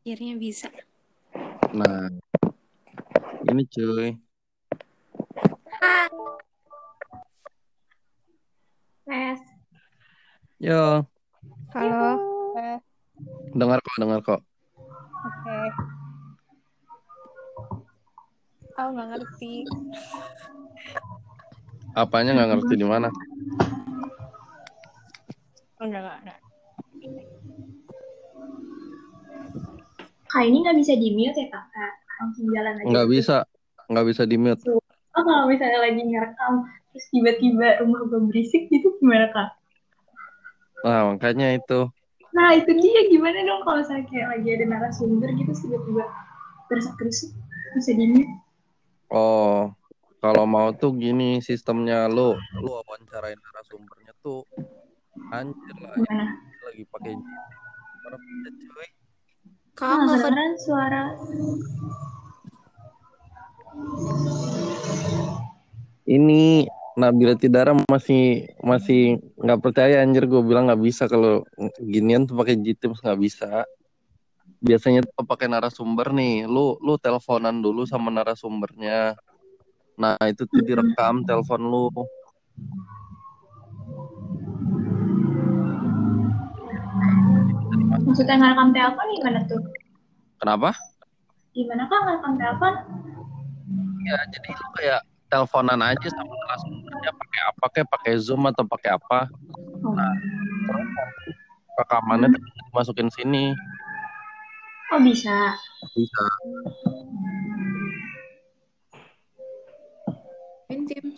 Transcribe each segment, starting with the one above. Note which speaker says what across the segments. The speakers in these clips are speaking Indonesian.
Speaker 1: Akhirnya bisa.
Speaker 2: Nah, ini cuy.
Speaker 3: Tes.
Speaker 2: Yo,
Speaker 3: Halo.
Speaker 2: dengar kok, dengar kok.
Speaker 3: Oke. Aku nggak ngerti.
Speaker 2: Apanya nggak ngerti di mana?
Speaker 3: Oh, enggak, enggak, enggak.
Speaker 4: Kak ini nggak bisa di mute ya kakak, langsung jalan aja.
Speaker 2: Nggak bisa, nggak bisa di mute.
Speaker 4: Oh kalau misalnya lagi ngerekam, terus tiba-tiba rumah gue berisik gitu gimana kak?
Speaker 2: Nah, makanya itu.
Speaker 4: Nah itu dia gimana dong kalau saya kayak lagi ada narasumber gitu tiba-tiba bersak-berusuk bisa di mute?
Speaker 2: Oh, kalau mau tuh gini sistemnya lu, lu wawancarain narasumbernya tuh anjir lah, ya. Lagi pakai cuy.
Speaker 1: Kamu kan
Speaker 4: kedengeran suara
Speaker 2: Ini Nabila Tidara masih masih nggak percaya anjir gue bilang nggak bisa kalau ginian tuh pakai Gteams nggak bisa. Biasanya tuh pakai narasumber nih. Lu lu teleponan dulu sama narasumbernya. Nah, itu tuh direkam telepon lu.
Speaker 4: Maksudnya ngerekam telepon gimana tuh?
Speaker 2: Kenapa?
Speaker 4: Gimana kak ngerekam telepon?
Speaker 2: Ya, jadi lu kayak teleponan aja sama narasumbernya pakai apa kayak pakai Zoom atau pakai apa.
Speaker 4: Oh.
Speaker 2: Terus nanti rekamannya tuh masukin sini.
Speaker 4: oh bisa.
Speaker 2: Bisa.
Speaker 1: tim.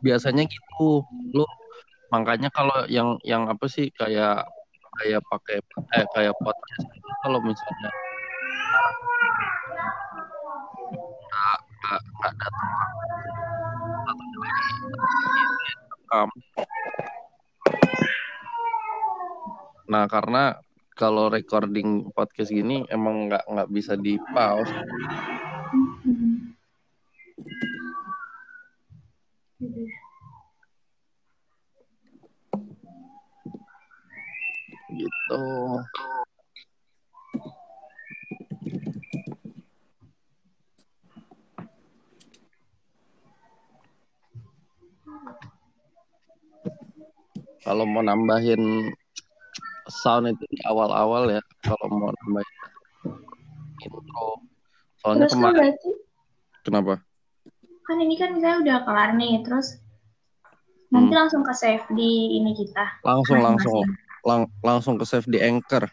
Speaker 2: biasanya gitu lu makanya kalau yang yang apa sih kayak kayak pakai eh kayak podcast kalau misalnya nggak nggak nggak datang. Atau rekam nah karena kalau recording podcast gini emang nggak nggak bisa di pause.
Speaker 4: Hmm.
Speaker 2: Gitu kalau mau nambahin sound itu di awal-awal ya kalau mau nambahin intro soalnya
Speaker 4: Terus kan
Speaker 2: kemarin
Speaker 4: berarti
Speaker 2: kenapa
Speaker 4: kan ini kan misalnya udah kelar nih, terus nanti
Speaker 2: Hmm.
Speaker 4: langsung ke save di ini kita
Speaker 2: langsung langsung
Speaker 4: masing-masing.
Speaker 2: Lang- langsung ke save di anchor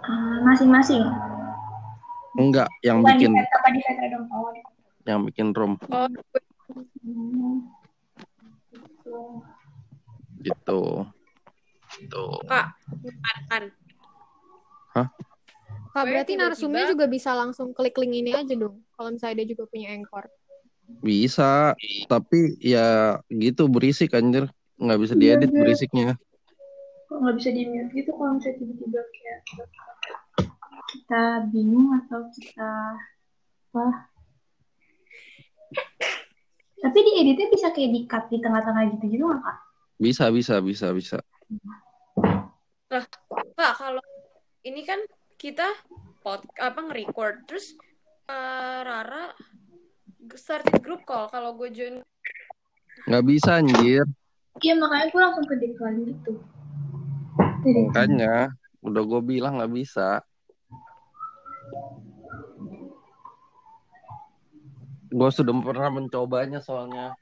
Speaker 4: Ah, masing-masing.
Speaker 2: enggak yang
Speaker 4: Bukan
Speaker 2: bikin
Speaker 4: di Petra, apa di Petra dong? Oh, di Petra.
Speaker 2: yang bikin room
Speaker 1: Oh.
Speaker 4: Gitu.
Speaker 2: gitu
Speaker 1: Kak, kan.
Speaker 3: Kak,
Speaker 1: Gue
Speaker 3: berarti narsumnya juga bisa langsung klik link ini aja dong. Kalau misalnya dia juga punya Anchor.
Speaker 2: bisa tapi ya gitu berisik anjir nggak bisa
Speaker 4: Iya,
Speaker 2: diedit
Speaker 4: iya.
Speaker 2: berisiknya
Speaker 4: Kok nggak bisa di mute gitu kalau misalnya tiba-tiba kayak kita bingung atau kita apa? Tapi di editnya bisa kayak di cut di tengah-tengah gitu gitu nggak kak?
Speaker 2: bisa bisa bisa bisa
Speaker 1: Kak, kalau ini kan kita pod apa nge-record terus eh, Rara started group call kalau gue join
Speaker 2: nggak bisa anjir
Speaker 4: Iya makanya gue langsung ke decline gitu.
Speaker 2: Makanya udah gue bilang nggak bisa. Gue sudah pernah mencobanya soalnya.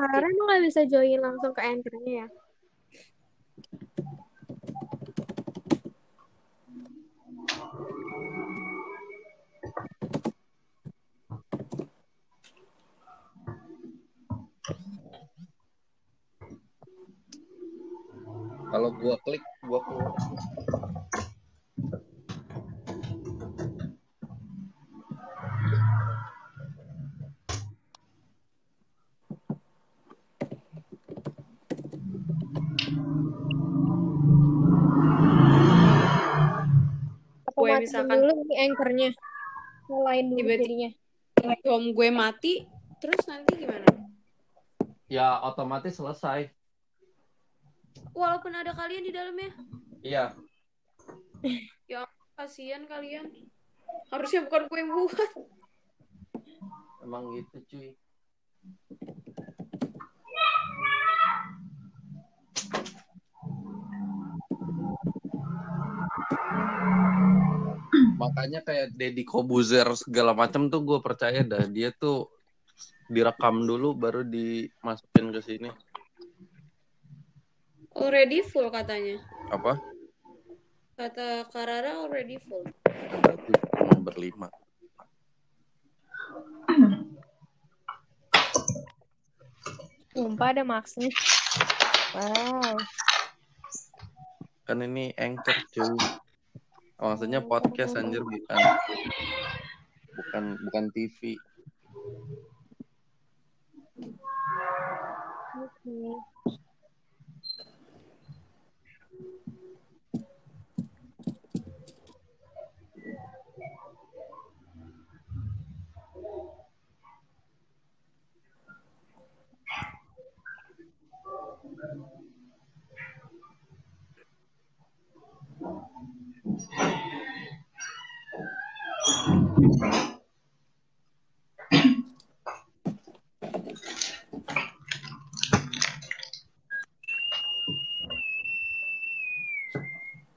Speaker 3: Rara emang nggak bisa join langsung ke Anchor-nya ya?
Speaker 2: Kalau gue klik gue keluar
Speaker 1: Gue misalkan-
Speaker 3: dulu ini Anchor-nya? Nyalain dulu
Speaker 1: Tiba-tiba-
Speaker 3: jadinya.
Speaker 1: home gue mati terus nanti gimana?
Speaker 2: ya otomatis selesai
Speaker 1: walaupun ada kalian di dalamnya.
Speaker 2: Iya.
Speaker 1: Ya kasihan kalian. Harusnya bukan gue yang buat.
Speaker 2: Emang gitu cuy. Makanya kayak Deddy Kobuzer segala macam tuh gue percaya dah dia tuh direkam dulu baru dimasukin ke sini.
Speaker 1: Already full katanya.
Speaker 2: Apa?
Speaker 1: Kata Karara already full.
Speaker 2: Berarti cuma berlima.
Speaker 3: Sumpah ada maksnya. Wow.
Speaker 2: Kan ini anchor cuy. Maksudnya podcast anjir bukan bukan bukan TV.
Speaker 3: Oke.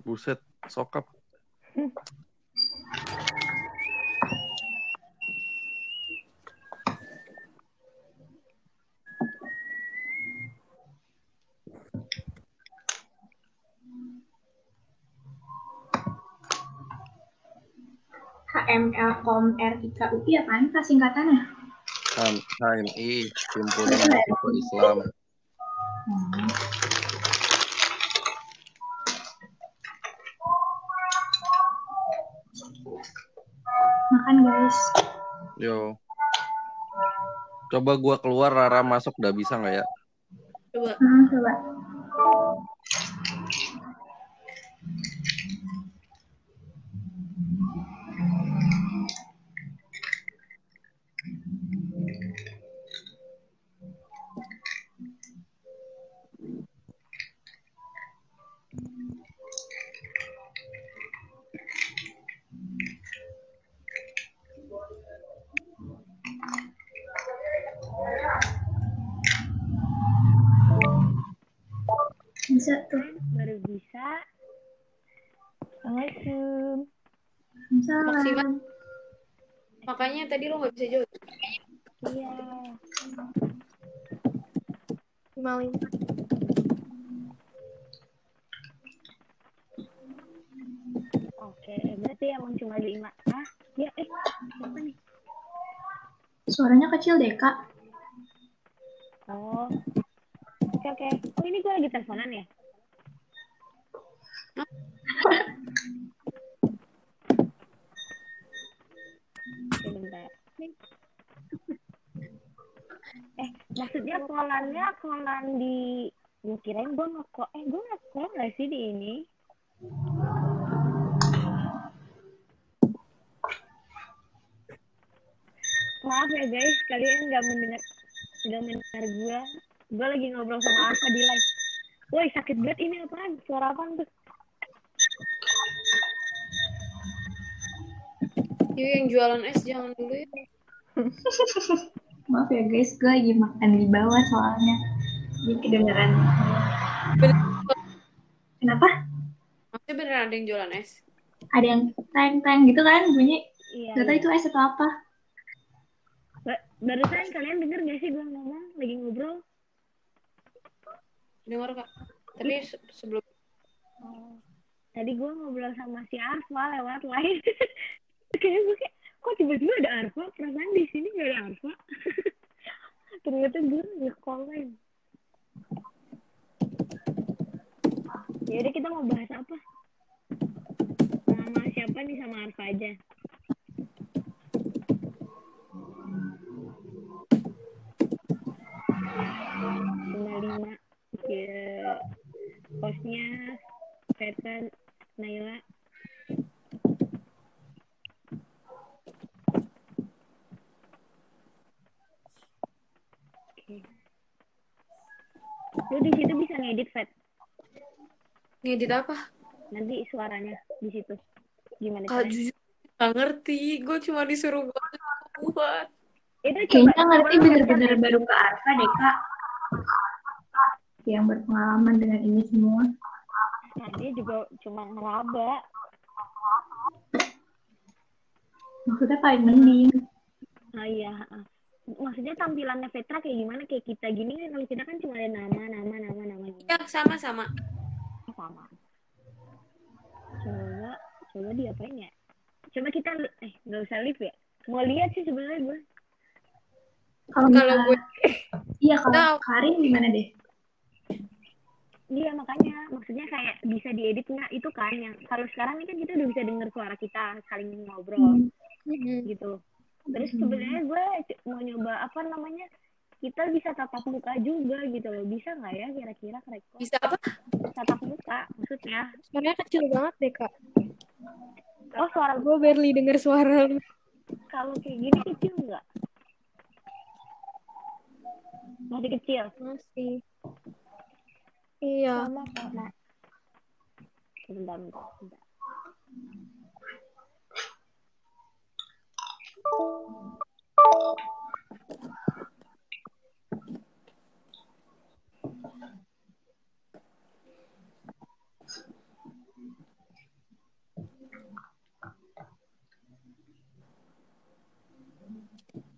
Speaker 2: Buset, sokap.
Speaker 4: HML Kom RIK UI apaan kak singkatannya?
Speaker 2: Kan, HMI, Himpunan Mahasiswa Islam.
Speaker 4: Hmm. Makan guys.
Speaker 2: Yo. Coba gua keluar, Rara masuk, udah bisa nggak ya?
Speaker 1: Coba.
Speaker 4: Hmm, coba.
Speaker 1: Makanya tadi lo nggak bisa jawab.
Speaker 5: Iya.
Speaker 3: Lima lima.
Speaker 5: Oke, berarti emang cuma lima. Ah, ya eh apa nih?
Speaker 4: Suaranya kecil deh kak.
Speaker 5: Oh. Oke oke. Oh ini gue lagi teleponan ya? maksudnya kolannya kolan di gue kirain gue ngekol eh gue ngekol nggak sih di ini? Maaf ya guys kalian nggak mendengar nggak mendengar gue gue lagi ngobrol sama Alfa di live. Woi sakit banget ini apaan? Suara apaan tuh?
Speaker 1: Yuk yang jualan es jangan dulu ya.
Speaker 4: Maaf ya guys, gue lagi makan di bawah soalnya. Jadi kedengeran. Kenapa?
Speaker 1: Maksudnya beneran ada yang jualan es?
Speaker 4: Ada yang teng-teng gitu kan bunyi.
Speaker 5: iya
Speaker 4: Gak tau itu es atau apa.
Speaker 5: Ba- barusan kalian denger gak sih gue ngomong lagi ngobrol
Speaker 1: Dengar kak. Tapi se- sebelum
Speaker 5: Oh. Tadi gue ngobrol sama si Arfa lewat live. Kayak gue kayak, kok tiba-tiba ada Arfa? Perasaan di sini gak ada Arfa. Ternyata gue nge-comment. Yaudah kita mau bahas apa? Sama siapa nih sama Arfa aja? Lima lima. Ya, hostnya Peter Naila Oke. Lu di situ bisa ngedit, Fet.
Speaker 1: Ngedit apa?
Speaker 5: nanti suaranya di situ gimana
Speaker 1: Kak
Speaker 5: caranya?
Speaker 1: jujur nggak ngerti. Gue cuma disuruh buat.
Speaker 5: itu coba
Speaker 4: Kayaknya ngerti bener-bener baru ke Arfa deh kak. Yang berpengalaman dengan ini semua.
Speaker 5: nah, dia juga cuma ngeraba
Speaker 4: Maksudnya paling mending.
Speaker 5: nah iya ah. Maksudnya tampilannya Petra kayak gimana? Kayak kita gini kan? Kalau kita kan cuma ada nama nama nama nama gitu
Speaker 1: Ya sama-sama.
Speaker 5: sama. Coba coba diapain ya? Coba kita eh nggak usah live ya? Mau lihat sih sebenarnya gue
Speaker 4: Kalau
Speaker 1: Kalau gue
Speaker 4: Iya kalau. Karin gimana deh?
Speaker 5: Iya makanya. Maksudnya kayak bisa diedit nggak? Itu kan yang kalau sekarang ini kan kita udah bisa denger suara kita saling ngobrol.
Speaker 3: Mm-mm.
Speaker 5: gitu. Terus sebenarnya gue mau nyoba apa namanya kita bisa tatap muka juga gitu loh bisa nggak ya kira-kira rekor
Speaker 1: bisa apa?
Speaker 5: tatap muka maksudnya
Speaker 3: Suaranya kecil banget deh kak.
Speaker 5: oh suara gue
Speaker 3: barely denger suara
Speaker 5: kalau kayak gini kecil nggak masih kecil
Speaker 3: Masih. Iya.
Speaker 5: sama sama sebentar bentar, bentar.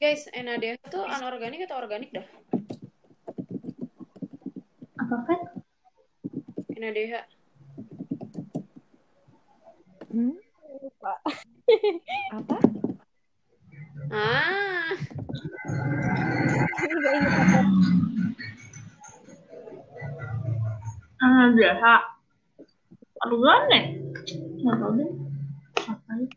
Speaker 1: Guys, NADH tuh anorganik atau organik dah?
Speaker 4: Apa kan?
Speaker 1: NADH.
Speaker 3: Lupa.
Speaker 5: apa
Speaker 1: Ah,
Speaker 3: Gak inget apa.
Speaker 4: Ah, biasa. Aduh gane. Nggak tahu deh. Apa ya?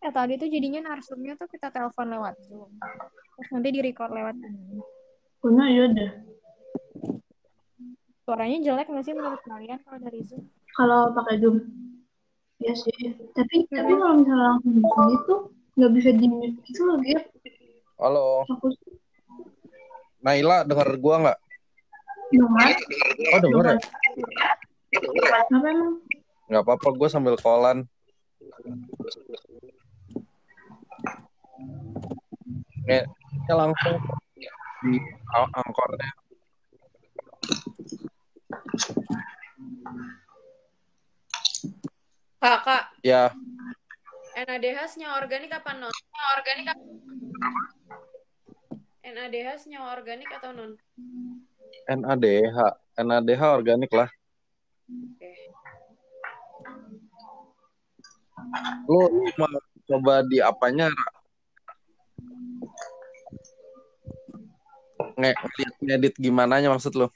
Speaker 3: Eh tadi tuh jadinya narsumnya tuh kita telepon lewat Zoom. Terus nanti di record lewat ini.
Speaker 4: Punya iya deh.
Speaker 3: Suaranya jelek nggak sih menurut kalian kalau dari Zoom?
Speaker 4: Kalau pakai Zoom. Iya sih. Tapi tapi kalau misalnya langsung di sini tuh nggak bisa di mute gitu loh dia.
Speaker 2: Halo,
Speaker 4: Aku
Speaker 2: Naila dengar gua nggak?
Speaker 4: dengar.
Speaker 2: Oh denger ya?
Speaker 4: Apa emang?
Speaker 2: Nggak apa-apa, gua sambil kolan. Nih, ini langsung di ang- angkornya.
Speaker 1: kak, kak.
Speaker 2: Ya,
Speaker 1: NADH senyawa organik apa non? Organik apa? NADH senyawa organik atau non?
Speaker 2: NADH. NADH organik lah.
Speaker 1: Oke.
Speaker 2: Lu mau coba di apanya? Ra? Nge ngeliat ngedit gimana maksud lu?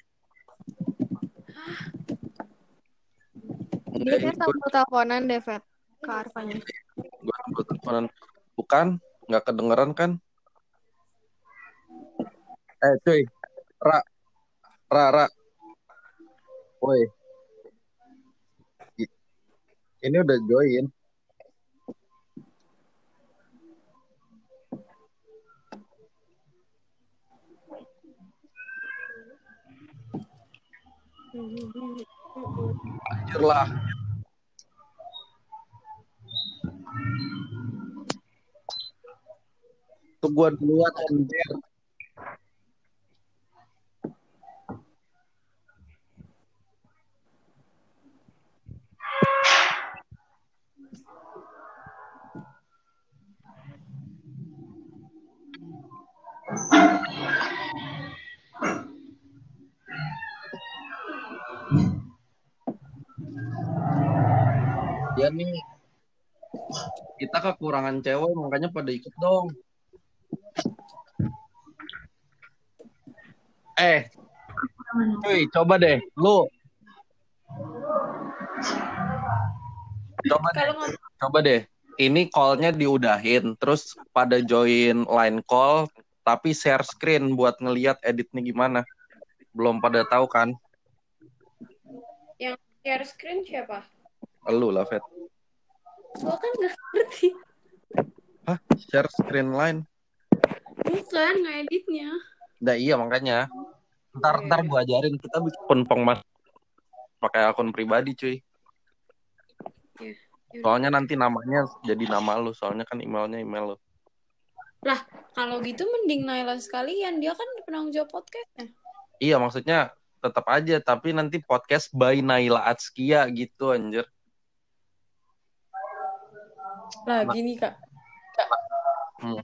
Speaker 3: Dia kan teleponan deh, Vet. Ke Arfanya.
Speaker 2: Sambil teleponan. Bukan, nggak kedengeran kan? Eh cuy, Ra, Ra, Ra. Woi. Ini udah join. Anjir lah. Tuh gua duluan anjir. Nih. Kita kekurangan cewek makanya pada ikut dong. Eh, cuy, coba deh, lu. Coba deh, coba deh. Ini call-nya diudahin, terus pada join line call, tapi share screen buat ngeliat editnya gimana. Belum pada tahu kan?
Speaker 1: Share screen siapa?
Speaker 2: Lu lah, Fet.
Speaker 1: Gua kan nggak ngerti.
Speaker 2: Hah? Share screen line?
Speaker 1: Bukan ngeditnya.
Speaker 2: Nah iya makanya. Ntar
Speaker 1: Iya,
Speaker 2: ntar gua ajarin kita bikin akun pengmas pakai akun pribadi cuy.
Speaker 1: Iya.
Speaker 2: Soalnya nanti namanya jadi nama lu, soalnya kan emailnya email lu.
Speaker 1: Kalau gitu mending Naila sekalian. Dia kan penanggung jawab podcastnya.
Speaker 2: Iya maksudnya tetap aja, tapi nanti podcast by Naila Atskia gitu anjir.
Speaker 1: Lah gini kak. Kak.
Speaker 2: Hmm.